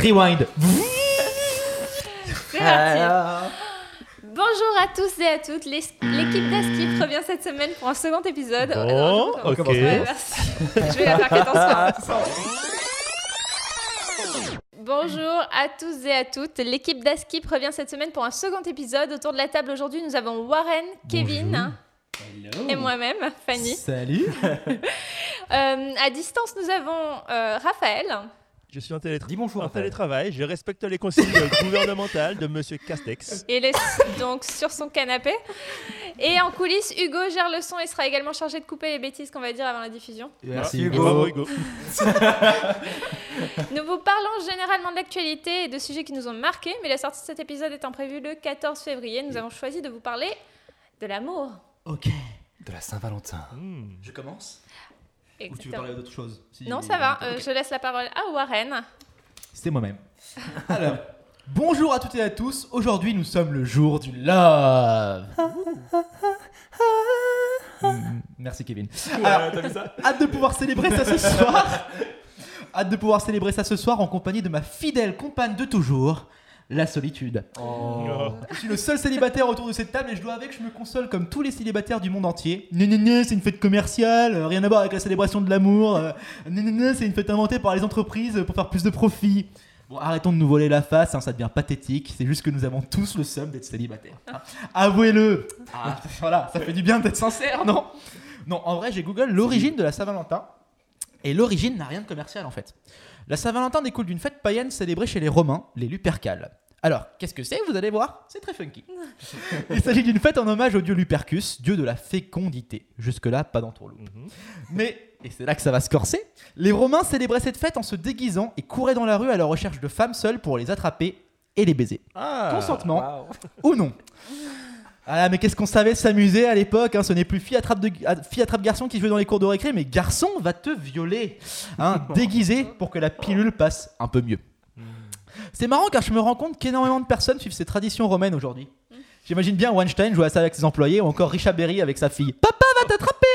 Ah, Ah. Rewind. c'est parti. Bonjour à tous et à toutes. L'équipe d'Askip revient cette semaine pour un second épisode. Bon, Alors, je- ok. Ouais, merci. Je vais la faire qu'attention. Bonjour à tous et à toutes. L'équipe d'Askip revient cette semaine pour un second épisode. Autour de la table aujourd'hui, nous avons Warren, Kevin et moi-même, Fanny. Salut. Euh, à distance, nous avons euh, Raphaël. Je suis en, télétra- Dis bonjour, en télétravail, je respecte les consignes gouvernementales de Monsieur Castex. Il est donc sur son canapé. Et en coulisses, Hugo gère le son et sera également chargé de couper les bêtises qu'on va dire avant la diffusion. Merci Hugo. bravo, Hugo. Nous vous parlons généralement de l'actualité et de sujets qui nous ont marqués, mais la sortie de cet épisode étant prévue le 14 février, nous avons choisi de vous parler de l'amour. Ok. De la Saint-Valentin. Hmm. Je commence? Ou tu veux parler d'autre chose Si- Non, ça va, euh, je laisse la parole à Warren. C'est moi-même. Alors, bonjour à toutes et à tous. Aujourd'hui, nous sommes le jour du love. Mm, Merci Kevin. Alors, hâte de pouvoir célébrer ça ce soir. Hâte de pouvoir célébrer ça ce soir en compagnie de ma fidèle compagne de toujours, la solitude. Oh. Je suis le seul célibataire autour de cette table et je dois avouer que je me console comme tous les célibataires du monde entier. Non, c'est une fête commerciale, euh, rien à voir avec la célébration de l'amour. euh, c'est une fête inventée par les entreprises pour faire plus de profit. Bon, arrêtons de nous voler la face, hein, ça devient pathétique. C'est juste que nous avons tous le seum d'être célibataires. hein. Avouez-le. Ah, voilà, ça fait du bien d'être sincère, non? Non, en vrai, j'ai Google l'origine de la Saint-Valentin. Et l'origine n'a rien de commercial en fait. La Saint-Valentin découle d'une fête païenne célébrée chez les Romains, les Lupercales. Alors, qu'est-ce que c'est Vous allez voir, c'est très funky. Il s'agit d'une fête en hommage au dieu Lupercus, dieu de la fécondité. Jusque-là, pas d'entourloupe. Mhm. Mais, et c'est là que ça va se corser, les Romains célébraient cette fête en se déguisant et couraient dans la rue à la recherche de femmes seules pour les attraper et les baiser. Ah. Consentement ou non ah mais qu'est-ce qu'on savait s'amuser à l'époque hein, Ce n'est plus fille attrape, de, ah, fille attrape garçon qui jouait dans les cours de récré, mais garçon va te violer, hein, déguisé pour que la pilule passe un peu mieux. C'est marrant car je me rends compte qu'énormément de personnes suivent ces traditions romaines aujourd'hui. J'imagine bien Weinstein jouer à ça avec ses employés ou encore Richard Berry avec sa fille. Papa va t'attraper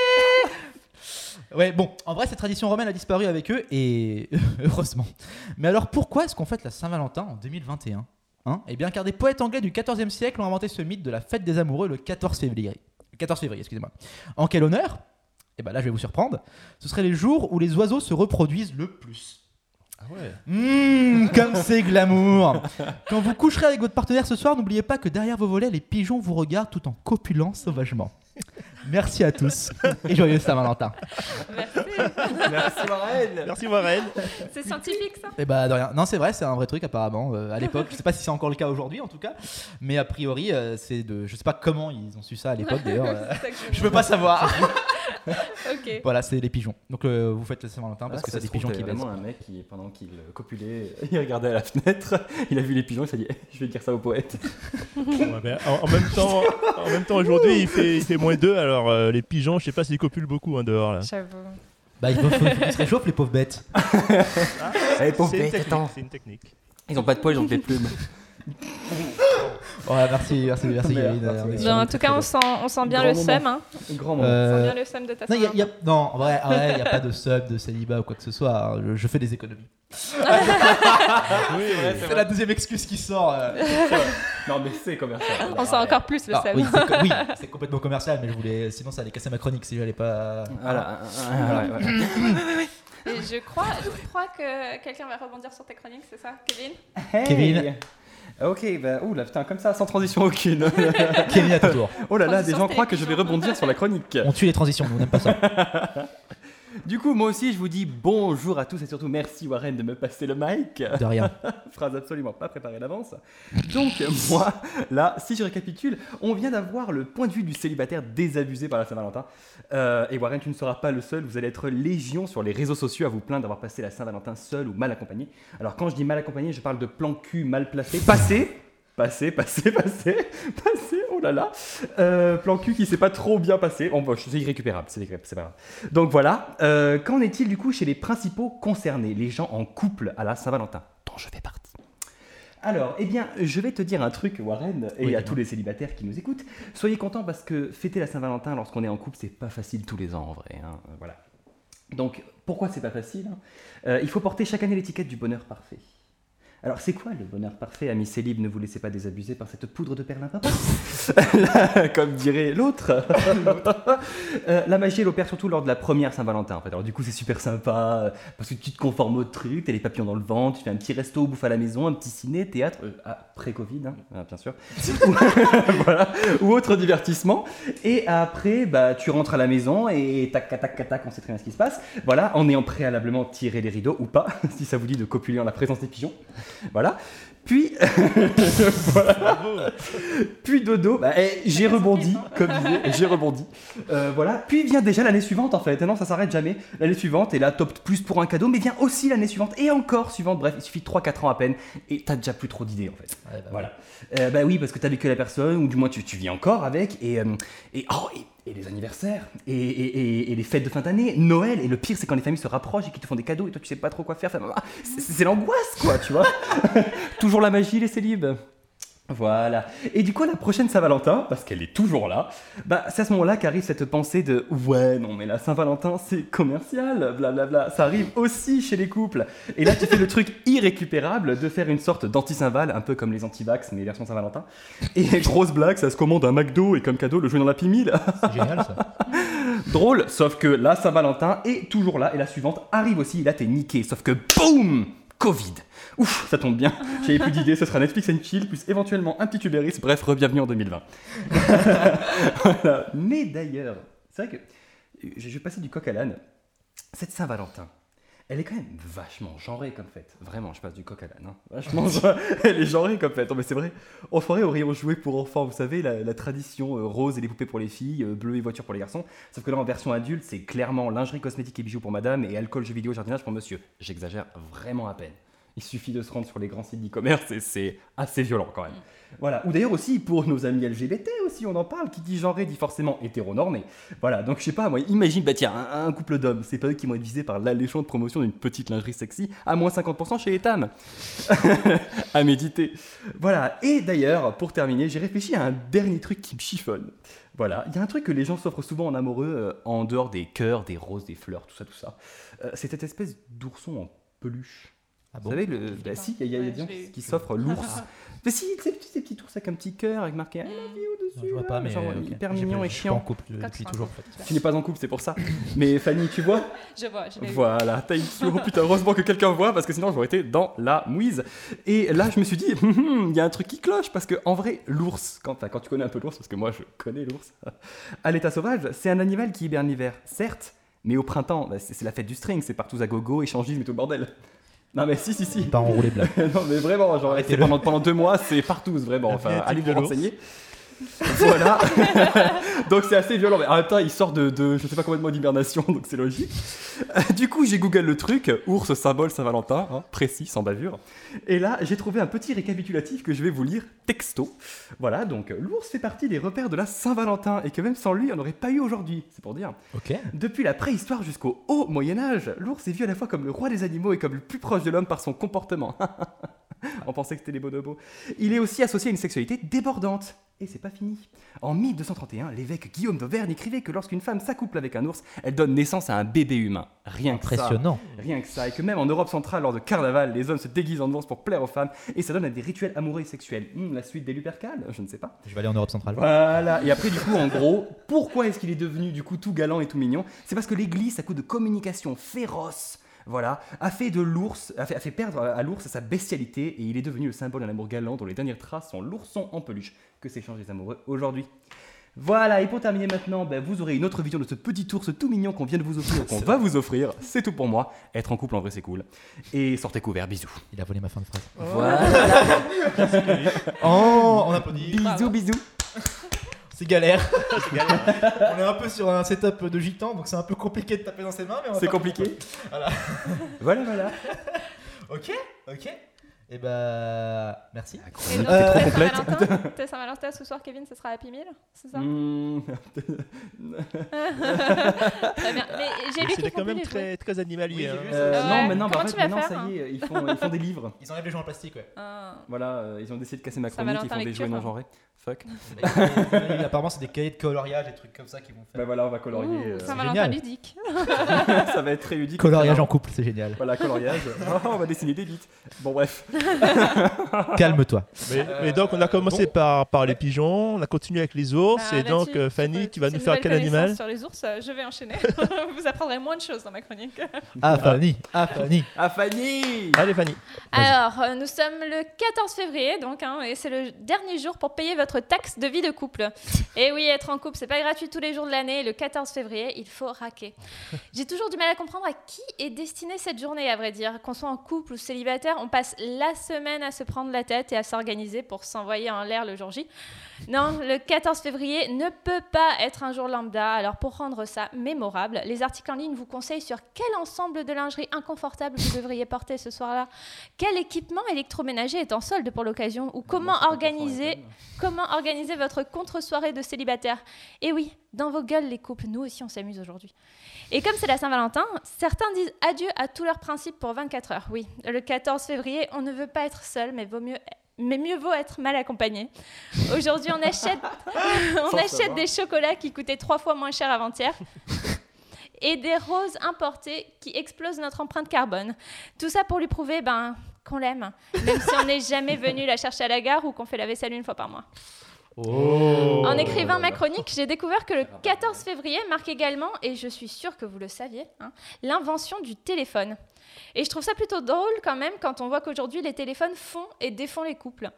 Ouais, bon, en vrai, cette tradition romaine a disparu avec eux et heureusement. Mais alors pourquoi est-ce qu'on fête la Saint-Valentin en 2021 Hein? Eh bien, car des poètes anglais du XIVe siècle ont inventé ce mythe de la fête des amoureux le 14 février. Le 14 février, excusez-moi. En quel honneur? Eh ben là, je vais vous surprendre. Ce serait les jours où les oiseaux se reproduisent le plus. Ah ouais. Mmh, comme c'est glamour Quand vous coucherez avec votre partenaire ce soir, n'oubliez pas que derrière vos volets, les pigeons vous regardent tout en copulant sauvagement. Merci à tous et joyeux Saint-Valentin. Merci. Merci Warren. Merci Warren. C'est scientifique ça? Et bah de rien. Non, c'est vrai, c'est un vrai truc apparemment euh, à l'époque. Je sais pas si c'est encore le cas aujourd'hui en tout cas, mais a priori, euh, c'est de. Je sais pas comment ils ont su ça à l'époque d'ailleurs. euh, Je peux pas savoir. Ok. voilà, c'est les pigeons. Donc euh, vous faites le Saint-Valentin parce Ah, que c'est des pigeons qui baissent. vraiment un mec qui, pendant qu'il copulait, il regardait à la fenêtre, il a vu les pigeons, il s'est dit Eh, je vais dire ça au poète. Ouais, en, en même temps, en même temps aujourd'hui, il fait, il fait moins 2, alors euh, les pigeons, je sais pas s'ils copulent beaucoup hein, dehors là. J'avoue. Bah il faut, faut- faut qu'ils se réchauffent les pauvres bêtes. Eh, pauvre C'est une bête, technique. attends. C'est une technique. Ils ont pas de poils, ils ont des plumes. Ouais, merci, merci, merci. Gaël, merci. on en tout cas, on sent, on sent bien Grand le moment. seum. Hein. Grand moment. On Euh, sent bien le seum de ta Non, y a- y a- Saint-Valentin. non, en vrai, il n'y a pas de sub, de célibat ou quoi que ce soit. hein. Je, je fais des économies. Oui, C'est la deuxième excuse qui sort. euh. Non, mais c'est commercial. On sent encore plus le Ah, seum. oui, c'est oui, complètement commercial, mais je voulais. Sinon, ça allait casser ma chronique si j'allais pas. Voilà. ouais, ouais. Et je crois, je crois que quelqu'un va rebondir sur ta chronique, c'est ça, Kevin? Hey. Kevin. Ok, bah, ouh là, putain, comme ça, sans transition aucune. Kevin à ton tour. oh là là, des gens croient que je vais rebondir sur la chronique. On tue les transitions, nous on n'aime pas ça. Du coup, moi aussi, je vous dis bonjour à tous et surtout merci Warren de me passer le mic. De rien. Phrase absolument pas préparée d'avance. Donc, moi, là, si je récapitule, on vient d'avoir le point de vue du célibataire désabusé par la Saint-Valentin. Euh, et Warren, tu ne seras pas le seul, vous allez être légion sur les réseaux sociaux à vous plaindre d'avoir passé la Saint-Valentin seul ou mal accompagné. Alors, quand je dis mal accompagné, je parle de plan cul mal placé. Passé Passé, passé, passé, passé, oh là là. Euh, plan cul qui s'est pas trop bien passé. Bon, bah, c'est irrécupérable, c'est pas grave. Donc voilà. Euh, qu'en est-il du coup chez les principaux concernés, les gens en couple à la Saint-Valentin, dont je fais partie alors, eh bien, je vais te dire un truc, Warren, et Oui, à tous les célibataires qui nous écoutent. Soyez contents parce que fêter la Saint-Valentin lorsqu'on est en couple, c'est pas facile tous les ans en vrai. hein. Voilà. Donc, pourquoi c'est pas facile hein? Euh, Il faut porter chaque année l'étiquette du bonheur parfait. Alors, c'est quoi le bonheur parfait, amis célibes Ne vous laissez pas désabuser par cette poudre de perlimpinpin? Comme dirait l'autre. Euh, la magie, elle opère surtout lors de la première Saint-Valentin. En fait. Alors, du coup, c'est super sympa euh, parce que tu te conformes au truc, t'as les papillons dans le ventre, tu fais un petit resto, bouffe à la maison, un petit ciné, théâtre, euh, après Covid, hein, euh, bien sûr. voilà, ou autre divertissement. Et après, bah, tu rentres à la maison et tac, tac, tac, tac, on sait très bien ce qui se passe. Voilà, en ayant préalablement tiré les rideaux ou pas, si ça vous dit de copuler en la présence des pigeons. Voilà. Puis, voilà. Puis dodo, bah, eh, j'ai rebondi, comme disait, j'ai rebondi. Euh, voilà. Puis vient déjà l'année suivante en fait. Et non, ça s'arrête jamais. L'année suivante, et là, top plus pour un cadeau, mais vient aussi l'année suivante et encore suivante. Bref, il suffit de 3-4 ans à peine et t'as déjà plus trop d'idées en fait. Ouais, bah, Voilà. Euh, bah oui, parce que t'as vécu la personne, ou du moins tu, tu vis encore avec, et, euh, et, oh, et, et les anniversaires, et, et- les fêtes de fin d'année, Noël, et le pire c'est quand les familles se rapprochent et qu'ils te font des cadeaux, et toi tu sais pas trop quoi faire. Ah, c'est c'est l'angoisse quoi, tu vois. toujours la magie, les célibes. Voilà. Et du coup, la prochaine Saint-Valentin, parce qu'elle est toujours là, bah, c'est à ce moment-là qu'arrive cette pensée de ouais, non, mais la Saint-Valentin, c'est commercial, blablabla. Ça arrive aussi chez les couples. Et là, tu fais le truc irrécupérable de faire une sorte d'anti-Saint-Val, un peu comme les anti-vax, mais version Saint-Valentin. Et grosse blague, ça se commande un McDo et comme cadeau, le jeu dans la Meal. C'est génial ça. Drôle, sauf que la Saint-Valentin est toujours là et la suivante arrive aussi. Et là, t'es niqué. Sauf que boum Covid. Ouf, ça tombe bien. J'avais plus d'idées. Ce sera Netflix and Chill plus éventuellement un petit Uber Eats. Bref, re-bienvenue en 2020. Voilà. Mais d'ailleurs, c'est vrai que je je vais passer du coq à l'âne. Cette Saint-Valentin, elle est quand même vachement genrée comme fête. Vraiment, je passe du coq à l'âne. hein. Vachement, elle est genrée comme fête. Mais c'est vrai. En forêt, au rayon pour enfants, vous savez, la, tradition euh, rose et les poupées pour les filles, euh, bleu et voiture pour les garçons. Sauf que là, en version adulte, c'est clairement lingerie, cosmétique et bijoux pour madame et alcool, jeux vidéo, jardinage pour monsieur. J'exagère vraiment à peine. Il suffit de se rendre sur les grands sites d'e-commerce et c'est assez violent quand même. Voilà. Ou d'ailleurs aussi pour nos amis LGBT aussi, on en parle. Qui dit genré dit forcément hétéronormé. Voilà. Donc je sais pas, moi, imagine, bah tiens, un, un couple d'hommes, c'est pas eux qui vont être visés par l'alléchante promotion d'une petite lingerie sexy à moins 50% chez Etam. à méditer. Voilà. Et d'ailleurs, pour terminer, j'ai réfléchi à un dernier truc qui me chiffonne. Voilà, il y a un truc que les gens s'offrent souvent en amoureux, euh, en dehors des cœurs, des roses, des fleurs, tout ça, tout ça. Euh, c'est cette espèce d'ourson en peluche. Ah Vous savez, le, bah si, il y a, il y a Ouais, des gens qui, s'offrent l'ours. Mais si, tu sais, ces petits ours avec un petit cœur, avec marqué I love you Non, dessus. je vois pas, mais genre, euh, ok. hyper mignon et je suis pas en chiant. couple depuis tu toujours. en Tu n'es pas en couple, c'est pour ça. Mais Fanny, tu vois Je vois, je. Voilà, t'as une oh putain, heureusement que quelqu'un voit parce que sinon j'aurais été dans la mouise. Et là, je me suis dit, hum, hum, il y a un truc qui cloche parce que en vrai, l'ours, quand, enfin, quand tu connais un peu l'ours, parce que moi je connais l'ours, à l'état sauvage, c'est un animal qui hiberne l'hiver, certes, mais au printemps, bah, c'est c'est la fête du string, c'est partout à gogo, échangisme et tout le bordel. Non mais si, si, si. Pas enroulé blague. non mais vraiment, genre, c'est pendant, pendant deux mois, c'est partout, vraiment. Enfin, allez de vous renseigner. Voilà. donc c'est assez violent, mais en même temps, il sort de, de je sais pas combien de mois d'hibernation, donc c'est logique. Euh, du coup, j'ai googlé le truc, ours symbole Saint-Valentin, hein, précis, sans bavure. Et là, j'ai trouvé un petit récapitulatif que je vais vous lire texto. Voilà, donc l'ours fait partie des repères de la Saint-Valentin et que même sans lui, on n'aurait pas eu aujourd'hui. C'est pour dire. Ok. Depuis la préhistoire jusqu'au haut Moyen Âge, l'ours est vu à la fois comme le roi des animaux et comme le plus proche de l'homme par son comportement. On pensait que c'était les bonobos. Il est aussi associé à une sexualité débordante. Et c'est pas fini. En 1231, l'évêque Guillaume d'Auvergne écrivait que lorsqu'une femme s'accouple avec un ours, elle donne naissance à un bébé humain. Rien que ça. Rien que ça. Et que même en Europe centrale, lors de carnaval, les hommes se déguisent en ours pour plaire aux femmes. Et ça donne à des rituels amoureux et sexuels. Hmm, la suite des Lupercales? Je ne sais pas. Je vais aller en Europe centrale. Voilà. Et après, du coup, en gros, pourquoi est-ce qu'il est devenu du coup tout galant et tout mignon? C'est parce que l'Église, à coup de communication féroce, voilà, a fait de l'ours, a fait, a fait perdre à l'ours sa bestialité et il est devenu le symbole d'un amour galant dont les dernières traces sont l'ourson en peluche que s'échangent les amoureux aujourd'hui? Voilà, et pour terminer maintenant, ben, vous aurez une autre vision de ce petit ours tout mignon qu'on vient de vous offrir, qu'on va vous offrir. C'est tout pour moi. Être en couple en vrai, c'est cool. Et sortez couverts, bisous. Il a volé ma fin de phrase. Voilà. Oh, on applaudit. bisous, bisous. C'est galère. on est un peu sur un setup de gitan, donc c'est un peu compliqué de taper dans ses mains. mais C'est compliqué. Voilà. voilà, voilà. Ok, ok. Et bah, merci. Et donc, Euh, complète. Saint-Valentin, Saint-Valentin ce soir, Kevin, ce sera Happy Meal C'est ça? Hmm. Très bien. Mais j'ai lu qu'ils font quand même très, très animalier. Oui, hein. Euh, Ouais. Non, maintenant, bah, Comment en fait, maintenant, ça hein y est, ils font, ils font des livres. Ils enlèvent les gens en plastique, ouais. Ah. Voilà, euh, ils ont décidé de casser ma chronique, ils font des jouets non hein. genrés. Fuck. Apparemment, c'est des cahiers de coloriage, des trucs comme ça qui vont faire. Bah voilà, on va colorier. Euh, Saint-Valentin génial. ludique. ça va être très ludique. Coloriage en couple, c'est génial. Voilà, coloriage. Oh, on va dessiner des bites. Bon, bref. Calme-toi. Mais, mais donc, on a commencé bon. par, par les pigeons, on a continué avec les ours, Bah, et donc, euh, Fanny, tu vas nous faire quel animal Sur les ours, euh, je vais enchaîner. Vous apprendrez moins de choses dans ma chronique. Ah, Fanny. Ah, Fanny. Ah, Fanny Allez, Fanny. Alors, euh, nous sommes le 14 février, donc, hein, et c'est le dernier jour pour payer votre taxe de vie de couple. Et oui, être en couple, c'est pas gratuit tous les jours de l'année. Le 14 février, il faut raquer. J'ai toujours du mal à comprendre à qui est destinée cette journée, à vrai dire. Qu'on soit en couple ou célibataire, on passe la semaine à se prendre la tête et à s'organiser pour s'envoyer en l'air le jour J. Non, le 14 février ne peut pas être un jour lambda. Alors pour rendre ça mémorable, les articles en ligne vous conseillent sur quel ensemble de lingerie inconfortable vous devriez porter ce soir-là, quel équipement électroménager est en solde pour l'occasion ou comment organiser, comment organiser votre contre-soirée de célibataire? Et oui, dans vos gueules les couples, nous aussi on s'amuse aujourd'hui. Et comme c'est la Saint-Valentin, certains disent adieu à tous leurs principes pour 24 heures. Oui, le 14 février, on ne veut pas être seul, mais vaut mieux mais mieux vaut être mal accompagné. Aujourd'hui, on achète, on achète des chocolats qui coûtaient trois fois moins cher avant-hier et des roses importées qui explosent notre empreinte carbone. Tout ça pour lui prouver ben, qu'on l'aime, même si on n'est jamais venu la chercher à la gare ou qu'on fait la vaisselle une fois par mois. Oh. En écrivant ma chronique, j'ai découvert que le 14 février marque également, et je suis sûre que vous le saviez, hein, l'invention du téléphone. Et je trouve ça plutôt drôle quand même quand on voit qu'aujourd'hui les téléphones font et défont les couples.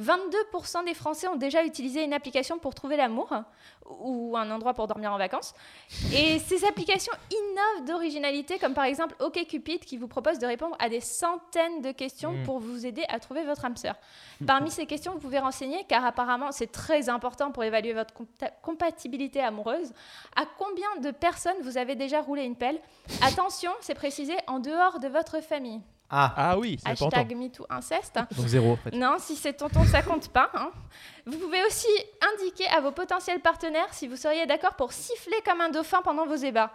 22% des Français ont déjà utilisé une application pour trouver l'amour ou un endroit pour dormir en vacances. Et ces applications innovent d'originalité, comme par exemple OkCupid qui vous propose de répondre à des centaines de questions Mm. pour vous aider à trouver votre âme sœur. Parmi ces questions, vous pouvez renseigner, car apparemment c'est très important pour évaluer votre compa- compatibilité amoureuse, à combien de personnes vous avez déjà roulé une pelle? Attention, c'est précisé en dehors de votre famille. Ah, Ah oui, c'est important. Hashtag MeTooInceste. donc zéro en fait. Non, si c'est tonton, ça compte pas. hein. Vous pouvez aussi indiquer à vos potentiels partenaires si vous seriez d'accord pour siffler comme un dauphin pendant vos ébats.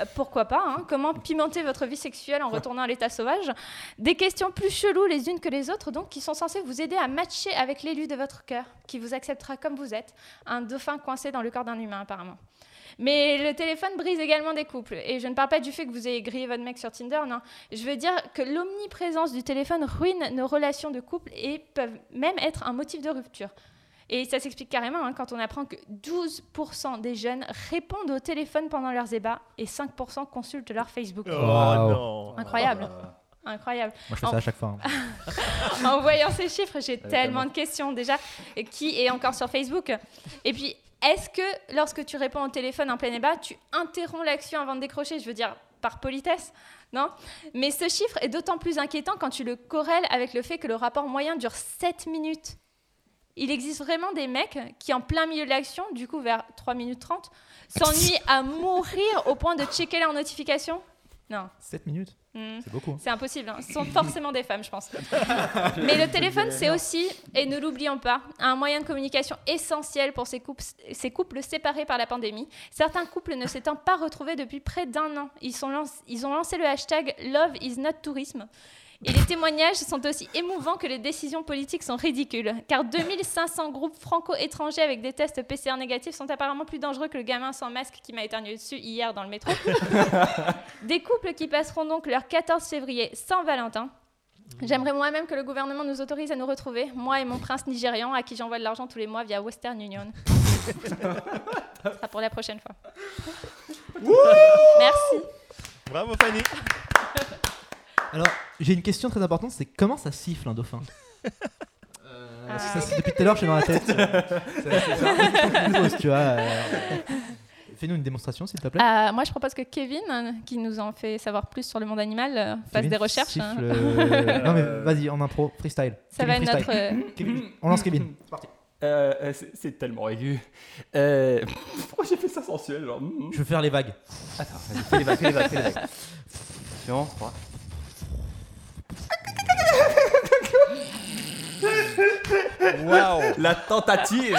Euh, pourquoi pas hein Comment pimenter votre vie sexuelle en retournant à l'état sauvage? Des questions plus cheloues les unes que les autres, donc qui sont censées vous aider à matcher avec l'élu de votre cœur, qui vous acceptera comme vous êtes, un dauphin coincé dans le corps d'un humain apparemment. Mais le téléphone brise également des couples. Et je ne parle pas du fait que vous ayez grillé votre mec sur Tinder, non. Je veux dire que l'omniprésence du téléphone ruine nos relations de couple et peuvent même être un motif de rupture. Et ça s'explique carrément hein, quand on apprend que 12% des jeunes répondent au téléphone pendant leurs ébats et 5% consultent leur Facebook. Oh Wow. non. Incroyable. Incroyable. Moi, je fais ça à chaque fois. hein. En voyant ces chiffres, j'ai tellement. de questions déjà. Qui est encore sur Facebook Et puis, est-ce que lorsque tu réponds au téléphone en plein débat, tu interromps l'action avant de décrocher? Je veux dire, par politesse non? Mais ce chiffre est d'autant plus inquiétant quand tu le corrèles avec le fait que le rapport moyen dure 7 minutes. Il existe vraiment des mecs qui, en plein milieu de l'action, du coup vers 3 minutes 30, s'ennuient à mourir au point de checker leurs notifications? Non. 7 minutes, Hmm. c'est beaucoup. hein. C'est impossible. hein. Ce sont forcément des femmes, je pense. Mais le téléphone, c'est aussi, et ne l'oublions pas, un moyen de communication essentiel pour ces couples, ces couples séparés par la pandémie. Certains couples ne s'étant pas retrouvés depuis près d'un an. Ils, sont lance- ils ont lancé le hashtag Love is not tourisme. Et les témoignages sont aussi émouvants que les décisions politiques sont ridicules. Car 2500 groupes franco-étrangers avec des tests PCR négatifs sont apparemment plus dangereux que le gamin sans masque qui m'a éternué dessus hier dans le métro. Des couples qui passeront donc leur 14 février sans Valentin. J'aimerais moi-même que le gouvernement nous autorise à nous retrouver, moi et mon prince nigérian à qui j'envoie de l'argent tous les mois via Western Union. Ce sera pour la prochaine fois. Merci. Bravo Fanny. Alors, j'ai une question très importante, c'est comment ça siffle un dauphin? Euh, parce que ça, Ah. depuis tout à l'heure, je suis dans la tête. c'est- tu vois. euh, Fais-nous une démonstration, s'il te plaît. Euh, moi, je propose que Kevin, qui nous en fait savoir plus sur le monde animal, euh, fasse Kevin des recherches. siffle, hein. euh, non mais vas-y, en impro, freestyle. Ça va Kevin notre. freestyle. Kevin, on lance Kevin. C'est parti. C'est- tellement aigu. Euh, pourquoi j'ai fait ça sensuel genre, mm, mm. Je veux faire les vagues. Attends, vas-y, fais les vagues, fais les vagues, fais les vagues. Attention, 3. Waouh. La tentative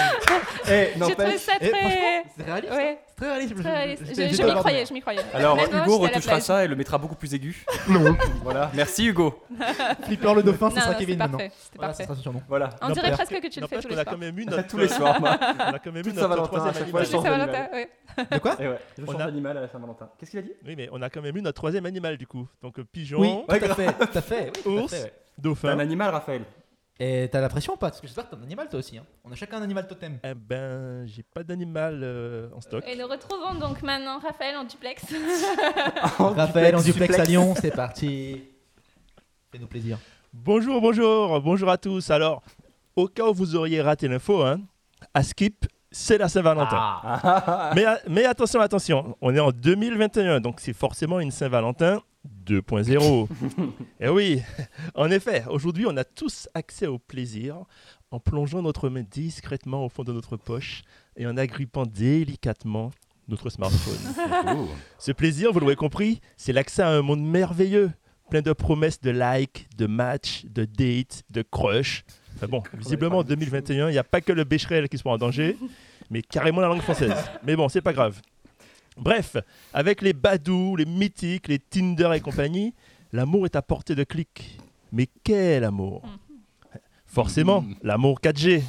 Eh, J'ai trouvé ça Eh, très. C'est réaliste. Ouais, Très réaliste. Très réaliste. Je, m'y croyais, je m'y croyais. Alors Honnêtement, Hugo retouchera ça et le mettra beaucoup plus aigu. Non. Voilà, merci Hugo. Flipper le dauphin, ça sera non, Kevin c'est maintenant. parfait. C'était Voilà, ça parfait. Voilà. On dirait presque que tu le fais tous qu'on les a soirs. quand même eu notre, Tous les soirs, on a quand même eu notre troisième à chaque fois, animal. De quoi Et ouais, je On change a- d'animal à la Saint-Valentin. Qu'est-ce qu'il a dit Oui, mais on a quand même eu notre troisième animal du coup. Donc euh, pigeon, Oui, tout à fait, tout à fait. oui, tout à Ours. fait, ouais. T'es dauphin. un animal, Raphaël. Et t'as la pression ou pas? Parce que j'espère que t'as un animal toi aussi. hein. On a chacun un animal totem. Eh ben, j'ai pas d'animal euh, en stock. Et nous retrouvons donc maintenant Raphaël en duplex. Raphaël en duplex à Lyon, c'est parti. Fais-nous plaisir. Bonjour, bonjour, bonjour à tous. Alors, au cas où vous auriez raté l'info, hein, à Skip, c'est la Saint-Valentin. Ah. Mais, mais attention, attention, on est en 2021, donc c'est forcément une Saint-Valentin 2.0. Et oui, en effet, aujourd'hui, on a tous accès au plaisir en plongeant notre main discrètement au fond de notre poche et en agrippant délicatement notre smartphone. Ce plaisir, vous l'aurez compris, c'est l'accès à un monde merveilleux, plein de promesses de likes, de matchs, de dates, de crush. Enfin bon, visiblement en 2021, il n'y a pas que le bécherel qui soit en danger, mais carrément la langue française. Mais bon, c'est pas grave. Bref, avec les Badou, les Mythiques, les Tinder et compagnie, l'amour est à portée de clic. Mais quel amour Forcément, l'amour 4G.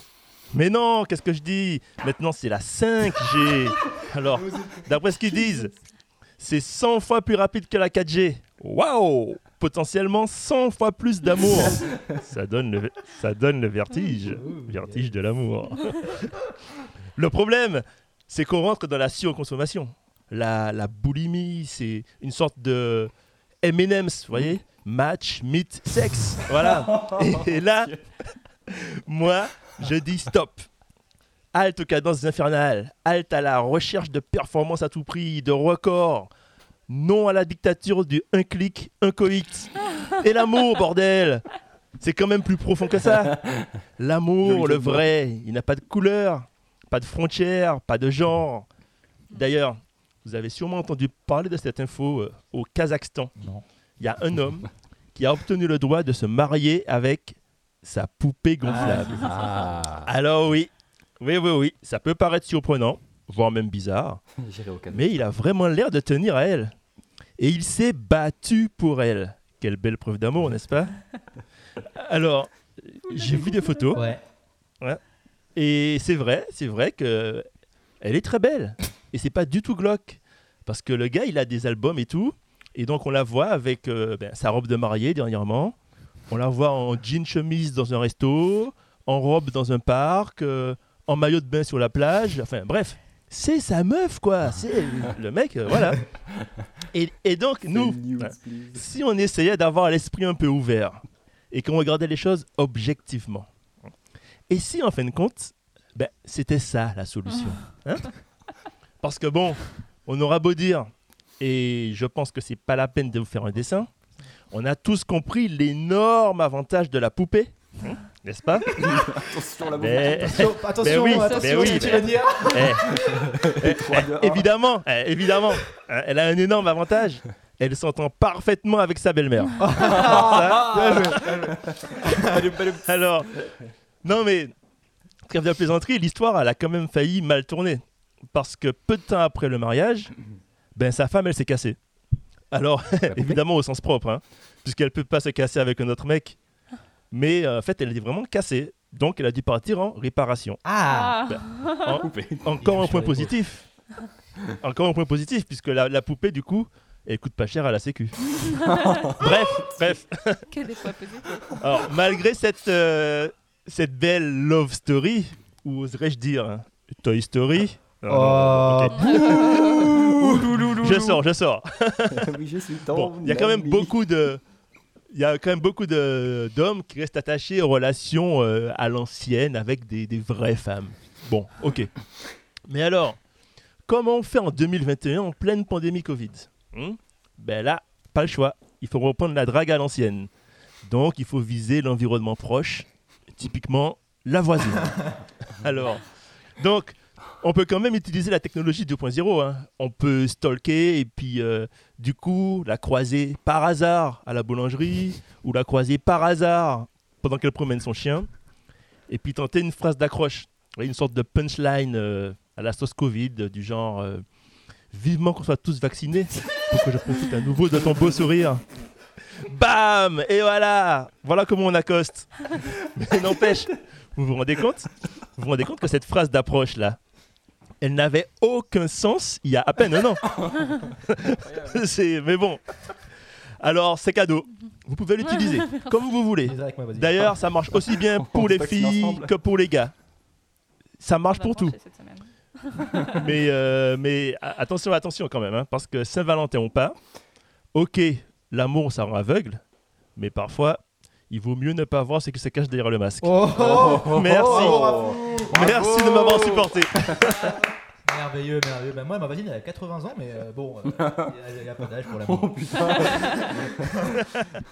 Mais non, qu'est-ce que je dis Maintenant, c'est la 5G. Alors, d'après ce qu'ils disent, c'est 100 fois plus rapide que la 4G. Waouh Potentiellement 100 fois plus d'amour. Ça donne le, ça donne le vertige. Vertige de l'amour. le problème, c'est qu'on rentre dans la surconsommation. La, la boulimie, c'est une sorte de M&M's, vous voyez? Match, meet, sexe. Voilà. Et, et là, moi, je dis stop. Halte aux cadences infernales. Halte à la recherche de performance à tout prix, de records. Non à la dictature du un clic, un coït. Et l'amour, bordel C'est quand même plus profond que ça. L'amour, le vrai, il n'a pas de couleur, pas de frontières, pas de genre. D'ailleurs, vous avez sûrement entendu parler de cette info euh, au Kazakhstan. Non. Il y a un homme qui a obtenu le droit de se marier avec sa poupée gonflable. Ah, Alors oui, oui, oui, oui, ça peut paraître surprenant, voire même bizarre, mais il a vraiment l'air de tenir à elle. Et il s'est battu pour elle. Quelle belle preuve d'amour, n'est-ce pas? Alors, j'ai vu des photos, Ouais. et c'est vrai, c'est vrai que elle est très belle. Et c'est pas du tout glauque. Parce que le gars, il a des albums et tout. Et donc, on la voit avec euh, ben, sa robe de mariée dernièrement. On la voit en jean chemise dans un resto, en robe dans un parc, euh, en maillot de bain sur la plage. Enfin, bref, c'est sa meuf, quoi. C'est le mec, euh, voilà. Et, et donc, nous, News, si on essayait d'avoir l'esprit un peu ouvert et qu'on regardait les choses objectivement, et si en fin de compte, ben, c'était ça la solution hein? Parce que bon, on aura beau dire, et je pense que c'est pas la peine de vous faire un dessin, on a tous compris l'énorme avantage de la poupée, hein, n'est-ce pas? Attention, la Mais- Attention, attention, oui, attention, mais oui, ce que tu vas dire. Eh. Évidemment, eh, évidemment, hein, elle a un énorme avantage. Elle s'entend parfaitement avec sa belle-mère. Joué. Alors, non mais, trêve de plaisanterie, l'histoire, elle a quand même failli mal tourner. Parce que peu de temps après le mariage, ben sa femme, elle s'est cassée. Alors, évidemment au sens propre, hein, puisqu'elle peut pas se casser avec un autre mec. Mais euh, en fait, elle est vraiment cassée. Donc, elle a dû partir en réparation. Ah. Ah. En- Coupé. encore un point positif. Encore un point positif, puisque la, la poupée, du coup, elle coûte pas cher à la sécu. bref, bref. Que des fois positifs. Alors, malgré cette, euh, cette belle love story, ou oserais-je dire hein, Toy Story Non, Oh. non. Je sors, je sors. oui, je suis ton Bon, il y a quand même beaucoup de. Il y a quand même beaucoup de- d'hommes qui restent attachés aux relations euh, à l'ancienne avec des, des vraies femmes. Bon, ok. Mais alors, comment on fait en 2021 en pleine pandémie Covid? Hmm? Ben là, pas le choix. Il faut reprendre la drague à l'ancienne. Donc, il faut viser l'environnement proche, typiquement la voisine. alors, donc, on peut quand même utiliser la technologie 2.0. hein. On peut stalker et puis euh, du coup la croiser par hasard à la boulangerie ou la croiser par hasard pendant qu'elle promène son chien et puis tenter une phrase d'accroche, une sorte de punchline euh, à la sauce Covid euh, du genre Vivement qu'on soit tous vaccinés pour que je profite à nouveau de ton beau sourire. Bam Et voilà Voilà comment on accoste. Mais n'empêche, vous vous rendez compte? Vous vous rendez compte que cette phrase d'approche là, elle n'avait aucun sens il y a à peine un an. C'est mais bon. Alors c'est cadeau. Vous pouvez l'utiliser comme vous voulez. D'ailleurs, ça marche aussi bien pour On les filles que pour les gars. Ça marche On pour tout. Mais, euh, mais attention, attention quand même, hein, parce que Saint-Valentin ou pas, ok, l'amour ça rend aveugle, mais parfois, il vaut mieux ne pas voir ce qui se cache derrière le masque. Oh, oh, oh, Merci. bravo. Merci de m'avoir supporté. Merveilleux, merveilleux. Ben, moi, ma voisine, elle a 80 ans, mais euh, bon, euh, il n'y a, pas d'âge pour Oh l'amour. putain.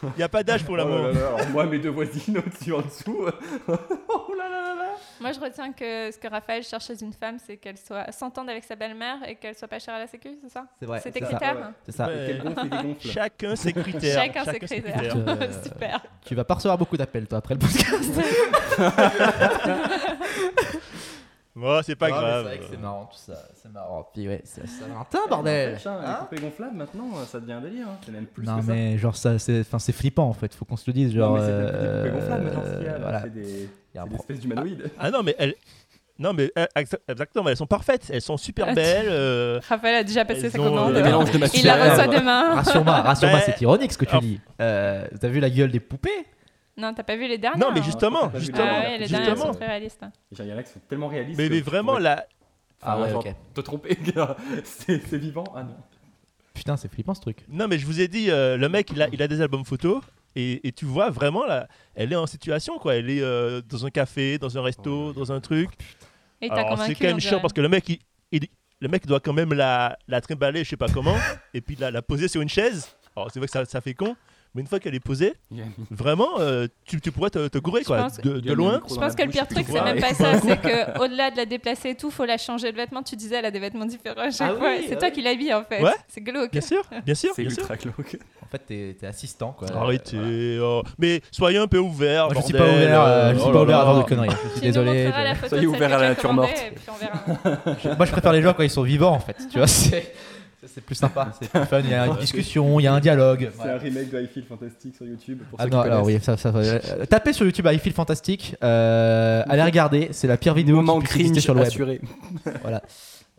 Il n'y a pas d'âge pour Oh l'amour. Alors moi, mes deux voisines au-dessus, en dessous. oh là là là là. Moi, je retiens que ce que Raphaël cherche chez une femme, c'est qu'elle soit s'entende avec sa belle-mère et qu'elle soit pas chère à la sécu, c'est ça? C'est vrai. C'est tes c'est ça. critères? C'est ça. Chacun ses critères. Chacun ses critères. Super. Tu vas pas recevoir beaucoup d'appels, toi, après le podcast. Moi, c'est pas Ah, grave. C'est vrai que c'est marrant, tout ça. C'est marrant. Puis ouais, c'est Saint-Valentin, bordel. Hein, Hein les poupées gonflables, maintenant, ça devient un délire. hein. C'est même plus non que ça. mais genre ça c'est enfin c'est flippant en fait faut qu'on se le dise Non, genre mais c'est des euh, poupées gonflables maintenant, C'est des, Il y a un c'est des pro- espèces d'humanoïdes. Ah non, mais elles. Non, mais euh, exa- exactement, elles sont parfaites, elles sont super belles. euh, Raphaël a déjà passé Elles sa commande. euh, des mélanges de Il la reçoit demain. rassure-moi rassure-moi Bah, c'est ironique ce que tu alors- dis euh, t'as vu la gueule des poupées? Non, t'as pas vu les dernières Non, mais hein justement, Ah, justement, Ah ouais, les dernières justement. sont très réalistes. Il y en a qui sont tellement réalistes. Mais, vraiment, pourrais- la, ah ouais genre, ok Te tromper, c'est c'est vivant Ah non. putain c'est flippant ce truc Non, mais je vous ai dit, euh, le mec, il a, il a des albums photos. Et, et tu vois vraiment, là, elle est en situation, quoi. Elle est euh, dans un café, dans un resto, dans un truc. Et t'as Alors, convaincu. c'est quand même on chiant dirait. parce que le mec, il, il- le mec doit quand même la, la trimballer, je sais pas comment, et puis la, la poser sur une chaise. Alors, c'est vrai que ça, ça fait con. Mais une fois qu'elle est posée, Il vraiment, euh, tu, tu pourrais te, te gourer, quoi. pense- De, il loin. Je pense que le pire truc, c'est même pas ça. C'est que au-delà de la déplacer et tout, faut la changer de vêtements. Tu disais, elle a des vêtements différents à chaque Ah fois. oui, c'est ah toi qui l'habilles en fait. Ouais. C'est glauque. Bien sûr, bien sûr, C'est sûr. ultra glauque. en fait t'es t'es assistant quoi Arrêtez. Voilà. oh. Mais soyez un peu ouverts. Moi, je suis pas ouvert euh, je oh suis là pas ouvert à avoir de conneries je suis Tu désolé Soyez que à la nature morte. moi je préfère les gens quand ils sont vivants en fait tu vois c'est c'est- plus sympa c'est plus fun il y a une discussion il y a un dialogue C'est un remake de I Feel Fantastic sur YouTube. Pour Ah ceux non, qui alors connaissent. oui, ça, ça, euh, tapez sur YouTube I Feel Fantastic, euh, allez regarder, c'est la pire vidéo Moment qui puisse sur le web. assuré. Voilà.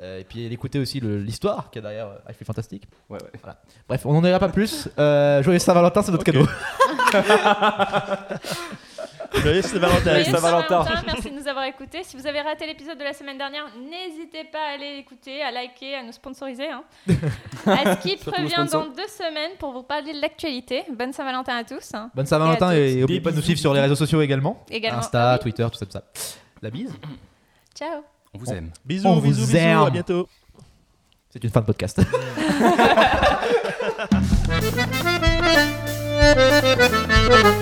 Euh, et puis écoutez aussi l'histoire qu'il y a derrière I Feel Fantastic. Ouais, ouais. Bref, on n'en dira pas plus. Euh, joyeux Saint-Valentin, c'est notre cadeau. Joyeux Saint-Valentin. Joyeux Saint-Valentin. Saint-Valentin, Merci de nous avoir écoutés. Si vous avez raté l'épisode de la semaine dernière, n'hésitez pas à aller l'écouter, à liker, à nous sponsoriser. Hein. Askip revient dans deux semaines pour vous parler de l'actualité. Bonne Saint-Valentin à tous. hein. Bonne Saint-Valentin Et n'oubliez pas de nous suivre sur les réseaux sociaux également. Également. Insta, Ah oui. Twitter, tout ça, tout ça. La bise, Ciao. On vous aime. Bisous, On vous bisous, bisous. aime. À bientôt. c'est une fin de podcast.